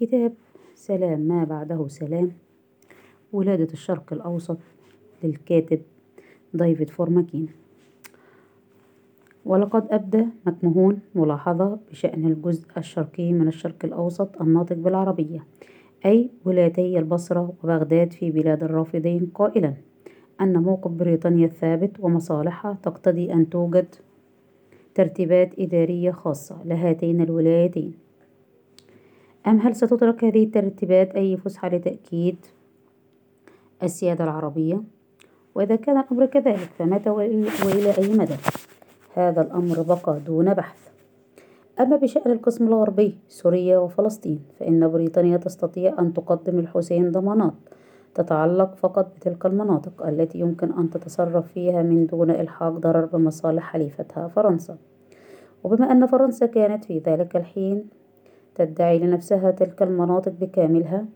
كتاب سلام. ما بعده سلام. ولادة الشرق الأوسط للكاتب ديفيد فورماكين. ولقد أبدى مكمهون ملاحظة بشأن الجزء الشرقي من الشرق الأوسط الناطق بالعربية أي ولايتي البصرة وبغداد في بلاد الرافدين. قائلا أن موقف بريطانيا الثابت ومصالحها تقتضي أن توجد ترتيبات إدارية خاصة لهاتين الولايتين. أم هل ستترك هذه الترتيبات أي فسحة لتأكيد السيادة العربية؟ وإذا كان الأمر كذلك فمتى وإلى أي مدى؟ هذا الأمر بقى دون بحث أما بشأن القسم الغربي سوريا وفلسطين فإن بريطانيا تستطيع أن تقدم للحسين ضمانات تتعلق فقط بتلك المناطق التي يمكن أن تتصرف فيها من دون إلحاق ضرر بمصالح حليفتها فرنسا وبما أن فرنسا كانت في ذلك الحين تدعي لنفسها تلك المناطق بكاملها؟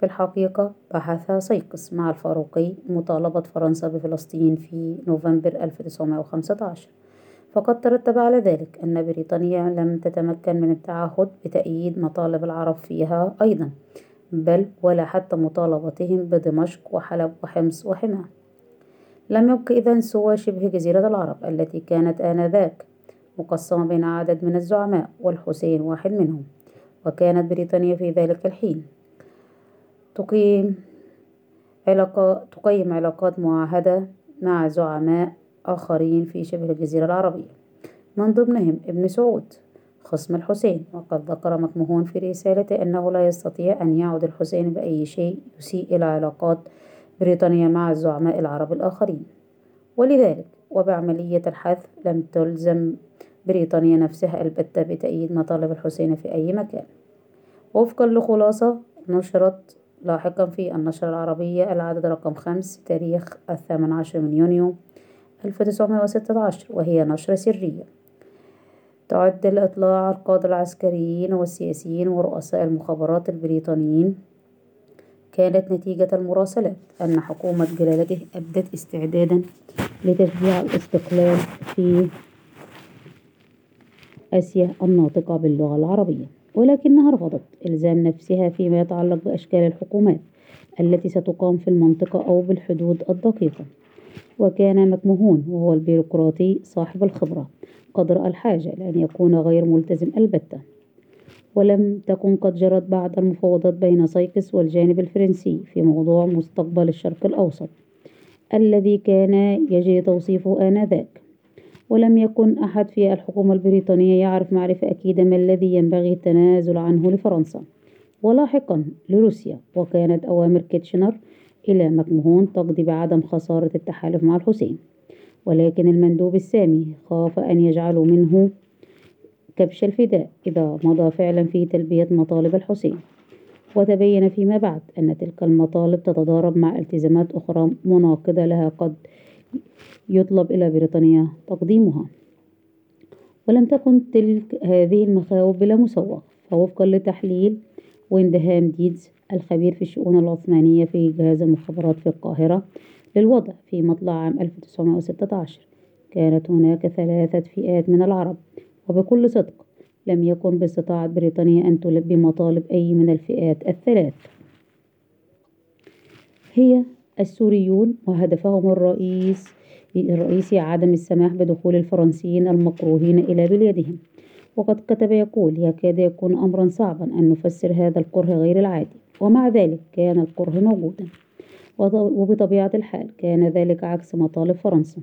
في الحقيقة بحث سيقس مع الفاروقي مطالبة فرنسا بفلسطين في نوفمبر 1915 فقد ترتب على ذلك أن بريطانيا لم تتمكن من التعهد بتأييد مطالب العرب فيها أيضا بل ولا حتى مطالبتهم بدمشق وحلب وحمص وحماة. لم يبق إذن سوى شبه جزيرة العرب التي كانت آنذاك مقسمة بين عدد من الزعماء والحسين واحد منهم. وكانت بريطانيا في ذلك الحين. تقيم علاقة تقيم علاقات معاهدة مع زعماء آخرين في شبه الجزيرة العربية. من ضمنهم ابن سعود خصم الحسين وقد ذكر مكمهون في رسالته أنه لا يستطيع أن يعود الحسين بأي شيء يسيء إلى علاقات بريطانيا مع الزعماء العرب الآخرين. ولذلك وبعملية الحذف لم تلزم بريطانيا نفسها البتة بتأييد مطالب الحسين في أي مكان. وفقا لخلاصة نشرت لاحقا في النشرة العربية العدد رقم خمس تاريخ الثامن عشر من يونيو 1916 وهي نشرة سرية. تعد لإطلاع القادة العسكريين والسياسيين ورؤساء المخابرات البريطانيين. كانت نتيجة المراسلات أن حكومة جلالته أبدت استعدادا لتشجيع الاستقلال في آسيا الناطقة باللغة العربية ولكنها رفضت إلزام نفسها فيما يتعلق بأشكال الحكومات التي ستقام في المنطقة أو بالحدود الدقيقة. وكان مكمهون وهو البيروقراطي صاحب الخبرة قد رأى الحاجة لأن يكون غير ملتزم البتة. ولم تكن قد جرت بعد المفاوضات بين سايكس والجانب الفرنسي في موضوع مستقبل الشرق الأوسط الذي كان يجري توصيفه آنذاك. ولم يكن أحد في الحكومة البريطانية يعرف معرفة أكيدة ما الذي ينبغي التنازل عنه لفرنسا. ولاحقا لروسيا وكانت أوامر كيتشنر إلى مكمهون تقضي بعدم خسارة التحالف مع الحسين. ولكن المندوب السامي خاف أن يجعلوا منه كبش الفداء إذا مضى فعلا في تلبية مطالب الحسين. وتبين فيما بعد أن تلك المطالب تتضارب مع التزامات أخرى مناقضة لها قد يطلب إلى بريطانيا تقديمها. ولم تكن تلك هذه المخاوف بلا مسوغ فوفقا لتحليل ويندهام ديدز الخبير في الشؤون العثمانية في جهاز المخابرات في القاهرة للوضع في مطلع عام 1916 كانت هناك ثلاثة فئات من العرب وبكل صدق لم يكن باستطاعة بريطانيا أن تلبي مطالب أي من الفئات الثلاث. هي السوريون وهدفهم الرئيس الرئيسي عدم السماح بدخول الفرنسيين المكروهين إلى بلادهم. وقد كتب يقول يكاد يكون أمرا صعبا أن نفسر هذا الكره غير العادي. ومع ذلك كان الكره موجودا. وبطبيعة الحال كان ذلك عكس مطالب فرنسا.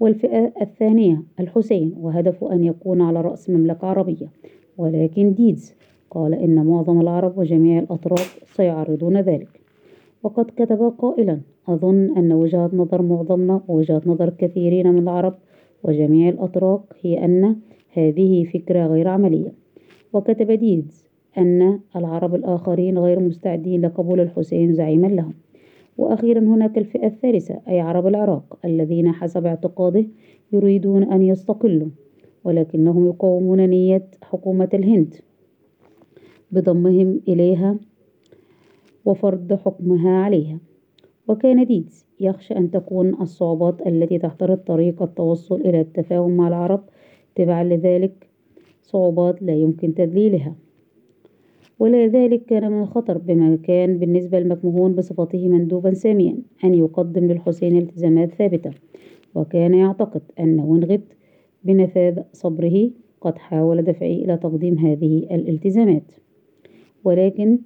والفئة الثانية الحسين وهدفه أن يكون على رأس مملكة عربية. ولكن ديدز قال إن معظم العرب وجميع الأطراف سيعرضون ذلك. وقد كتب قائلا أظن أن وجهة نظر معظمنا ووجهة نظر كثيرين من العرب وجميع الأطراف هي أن هذه فكرة غير عملية وكتب ديدز أن العرب الآخرين غير مستعدين لقبول الحسين زعيما لهم. وأخيرا هناك الفئة الثالثة أي عرب العراق الذين حسب اعتقاده يريدون أن يستقلوا ولكنهم يقاومون نية حكومة الهند بضمهم إليها وفرض حكمها عليها. وكان ديدز يخشى أن تكون الصعوبات التي تحترض طريق التوصل إلى التفاهم مع العرب. تبعا لذلك صعوبات لا يمكن تذليلها. ولذلك كان من الخطر بما كان بالنسبة لمكمهون بصفته مندوبا ساميا أن يقدم للحسين التزامات ثابتة. وكان يعتقد أن وينغيت بنفاذ صبره قد حاول دفعه إلى تقديم هذه الالتزامات. ولكن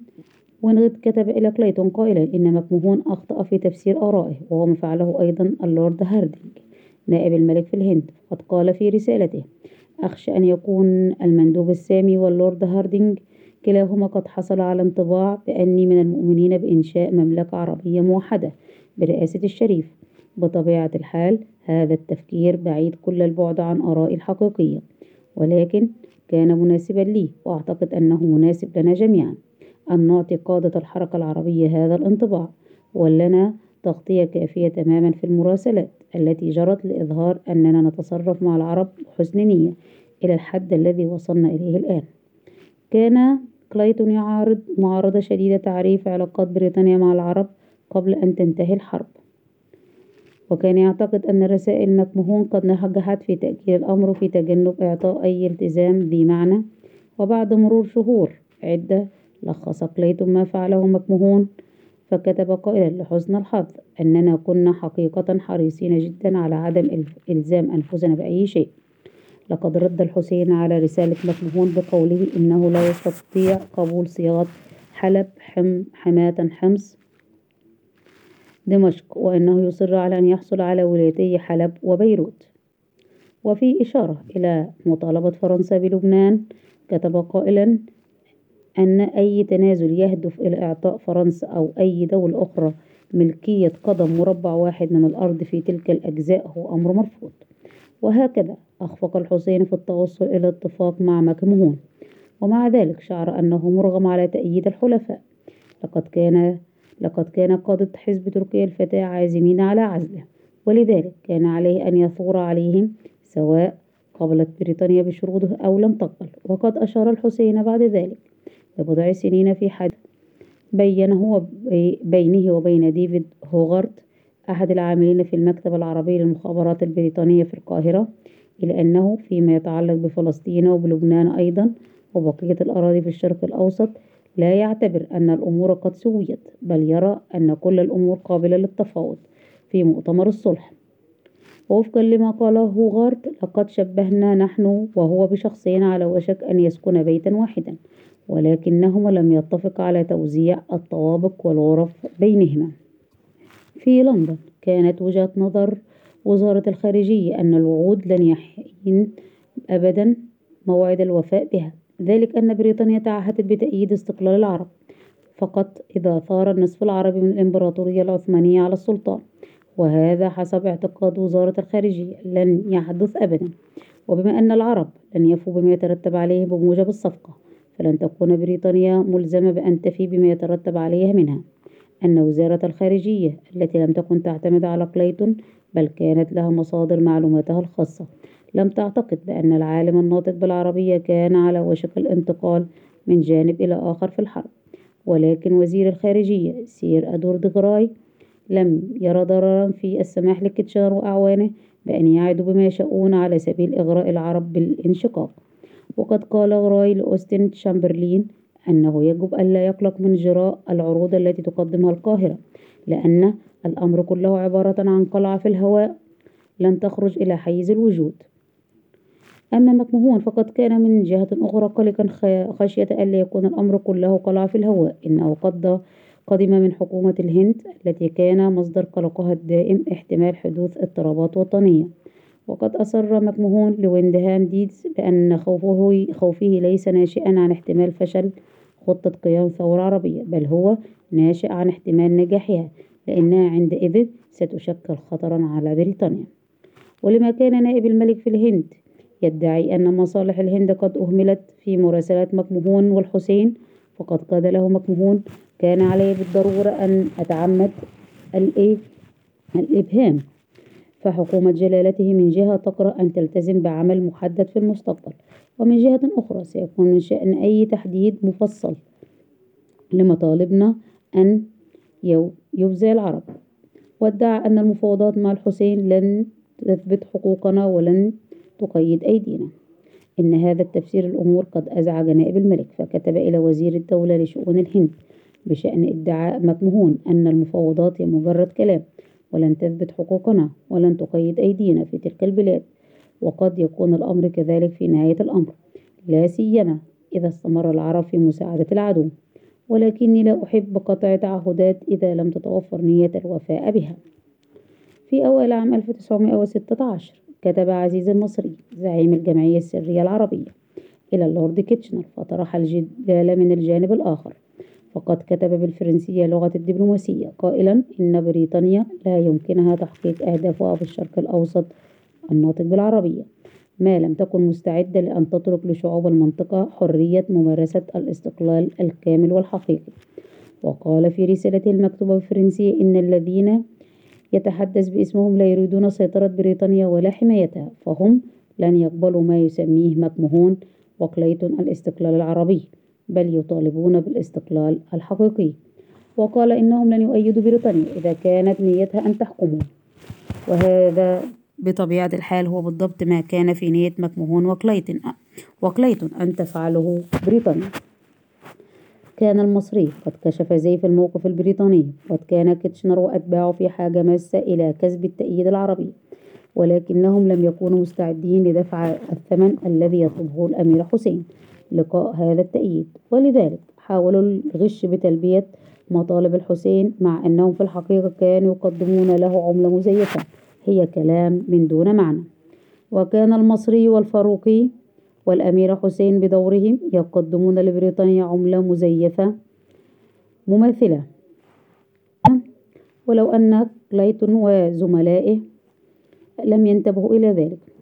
وينغيت كتب إلى كليتون قائلا إن مكمهون أخطأ في تفسير آرائه وهو ما فعله أيضا اللورد هاردينج نائب الملك في الهند قد قال في رسالته أخشى أن يكون المندوب السامي واللورد هاردينج كلاهما قد حصل على انطباع بأني من المؤمنين بإنشاء مملكة عربية موحدة برئاسة الشريف. بطبيعة الحال هذا التفكير بعيد كل البعد عن آرائي الحقيقية ولكن كان مناسبا لي وأعتقد أنه مناسب لنا جميعا. أن نعطي قادة الحركة العربية هذا الانطباع ولنا تغطية كافية تماما في المراسلات التي جرت لإظهار أننا نتصرف مع العرب بحسن نية إلى الحد الذي وصلنا إليه الآن. كان كلايتون يعارض معارضة شديدة تعريف علاقات بريطانيا مع العرب قبل أن تنتهي الحرب. وكان يعتقد أن رسائل مكمهون قد نجحت في تأجيل الأمر وفي تجنب إعطاء أي التزام ذي معنى وبعد مرور شهور عدة لخص كليتون ما فعله مكمهون فكتب قائلا لحسن الحظ أننا كنا حقيقة حريصين جدا على عدم إلزام أنفسنا بأي شيء. لقد رد الحسين على رسالة مكمهون بقوله إنه لا يستطيع قبول صياغة حلب حم حماة حمص دمشق وأنه يصر على أن يحصل على ولايتي حلب وبيروت. وفي إشارة إلى مطالبة فرنسا بلبنان كتب قائلا أن أي تنازل يهدف إلى إعطاء فرنسا أو أي دولة أخرى ملكية قدم مربع واحد من الأرض في تلك الأجزاء هو أمر مرفوض. وهكذا أخفق الحسين في التوصل إلى اتفاق مع مكمهون. ومع ذلك شعر أنه مرغم على تأييد الحلفاء. لقد كان لقد كان قادة حزب تركيا الفتاة عازمين على عزله. ولذلك كان عليه أن يثور عليهم سواء قبلت بريطانيا بشروطه أو لم تقبل وقد أشار الحسين بعد ذلك لبضع سنين في حدث بينه بينه وبين ديفيد هوغارت أحد العاملين في المكتب العربي للمخابرات البريطانية في القاهرة إلى أنه فيما يتعلق بفلسطين وبلبنان أيضا وبقية الأراضي في الشرق الأوسط لا يعتبر أن الأمور قد سويت بل يرى أن كل الأمور قابلة للتفاوض في مؤتمر الصلح. ووفقا لما قاله هوغارت لقد شبهنا نحن وهو بشخصين على وشك أن يسكن بيتا واحدا. ولكنهما لم يتفقا على توزيع الطوابق والغرف بينهما. في لندن كانت وجهة نظر وزارة الخارجية أن الوعود لن يحين أبدا موعد الوفاء بها ذلك أن بريطانيا تعهدت بتأييد استقلال العرب فقط إذا ثار النصف العربي من الإمبراطورية العثمانية على السلطان وهذا حسب اعتقاد وزارة الخارجية لن يحدث أبدا. وبما أن العرب لن يفوا بما يترتب عليه بموجب الصفقة فلن تكون بريطانيا ملزمة بأن تفي بما يترتب عليها منها. أن وزارة الخارجية التي لم تكن تعتمد على كليتون بل كانت لها مصادر معلوماتها الخاصة. لم تعتقد بأن العالم الناطق بالعربية كان على وشك الانتقال من جانب إلى آخر في الحرب. ولكن وزير الخارجية سير أدور دغراي لم يرى ضررا في السماح لكيتشنر وأعوانه بأن يعدوا بما يشاءون على سبيل إغراء العرب بالانشقاق. وقد قال غراي لأوستن تشامبرلين أنه يجب ألا يقلق من جراء العروض التي تقدمها القاهرة لأن الأمر كله عبارة عن قلعة في الهواء لن تخرج إلى حيز الوجود. أما مكمهون فقد كان من جهة أخرى قلقا خشية ألا يكون الأمر كله قلعة في الهواء إنه قد قدم من حكومة الهند التي كان مصدر قلقها الدائم احتمال حدوث اضطرابات وطنية. وقد أصر مكمهون لويندهام ديدز بأن خوفه, خوفه ليس ناشئا عن احتمال فشل خطة قيام ثورة عربية بل هو ناشئ عن احتمال نجاحها لأنها عندئذ ستشكل خطرا على بريطانيا. ولما كان نائب الملك في الهند يدعي أن مصالح الهند قد أهملت في مراسلات مكمهون والحسين فقد قال له مكمهون كان علي بالضرورة أن أتعمد الإبهام. فحكومة جلالته من جهة تقرأ أن تلتزم بعمل محدد في المستقبل ومن جهة أخرى سيكون من شأن أي تحديد مفصل لمطالبنا أن يفزع العرب. وادعى أن المفاوضات مع الحسين لن تثبت حقوقنا ولن تقيد أيدينا. إن هذا التفسير الأمور قد أزعج نائب الملك فكتب إلى وزير الدولة لشؤون الهند بشأن ادعاء مكمهون أن المفاوضات هي مجرد كلام. ولن تثبت حقوقنا ولن تقيد أيدينا في تلك البلاد. وقد يكون الأمر كذلك في نهاية الأمر. لا سيما إذا استمر العرب في مساعدة العدو. ولكني لا أحب قطع تعهدات إذا لم تتوفر نية الوفاء بها. في أوائل عام 1916 كتب عزيز المصري زعيم الجمعية السرية العربية إلى اللورد كيتشنر فطرح الجدال من الجانب الآخر. فقد كتب بالفرنسية لغة الدبلوماسية قائلا إن بريطانيا لا يمكنها تحقيق أهدافها في الشرق الأوسط الناطق بالعربية ما لم تكن مستعدة لأن تترك لشعوب المنطقة حرية ممارسة الاستقلال الكامل والحقيقي. وقال في رسالته المكتوبة بالفرنسية إن الذين يتحدث باسمهم لا يريدون سيطرة بريطانيا ولا حمايتها فهم لن يقبلوا ما يسميه مكمهون وكليتون الاستقلال العربي. بل يطالبون بالاستقلال الحقيقي. وقال إنهم لن يؤيدوا بريطانيا إذا كانت نيتها أن تحكمهم وهذا بطبيعة الحال هو بالضبط ما كان في نية مكمهون وكليتون وكليتون أن تفعله بريطانيا. كان المصري قد كشف زيف الموقف البريطاني قد كان كيتشنر وأتباعه في حاجة ماسة إلى كسب التأييد العربي. ولكنهم لم يكونوا مستعدين لدفع الثمن الذي يطلبه الأمير حسين. لقاء هذا التأييد. ولذلك حاولوا الغش بتلبية مطالب الحسين مع أنهم في الحقيقة كانوا يقدمون له عملة مزيفة. هي كلام من دون معنى. وكان المصري والفاروقي والأمير حسين بدورهم يقدمون لبريطانيا عملة مزيفة مماثلة. ولو أن كليتون وزملائه لم ينتبهوا إلى ذلك.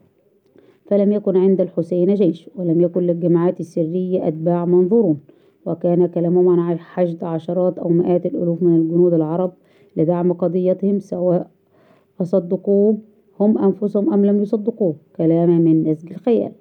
فلم يكن عند الحسين جيش ولم يكن للجماعات السرية أتباع منظورون. وكان كلامهم عن حشد عشرات أو مئات الألوف من الجنود العرب لدعم قضيتهم سواء فصدقوه هم أنفسهم أم لم يصدقوه. كلاما من نسج الخيال.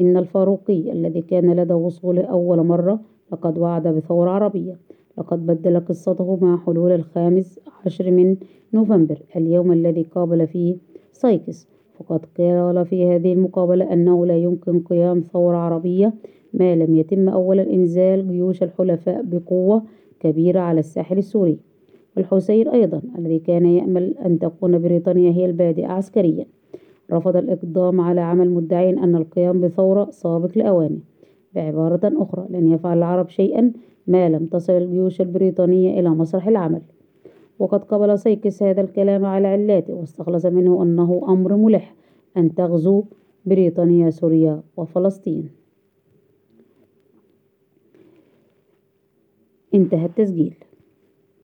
إن الفاروقي الذي كان لدى وصوله أول مرة لقد وعد بثورة عربية. لقد بدل قصته مع حلول الخامس عشر من نوفمبر اليوم الذي قابل فيه سايكس. فقد قال في هذه المقابلة أنه لا يمكن قيام ثورة عربية ما لم يتم أولا إنزال جيوش الحلفاء بقوة كبيرة على الساحل السوري. والحسين أيضا الذي كان يأمل أن تكون بريطانيا هي البادئة عسكريا. رفض الإقدام على عمل مدعين أن القيام بثورة سابق لأوانه. بعبارة أخرى لن يفعل العرب شيئا ما لم تصل الجيوش البريطانية إلى مسرح العمل. وقد قبل سيكس هذا الكلام على علاته واستخلص منه أنه أمر ملح أن تغزو بريطانيا سوريا وفلسطين. انتهى التسجيل.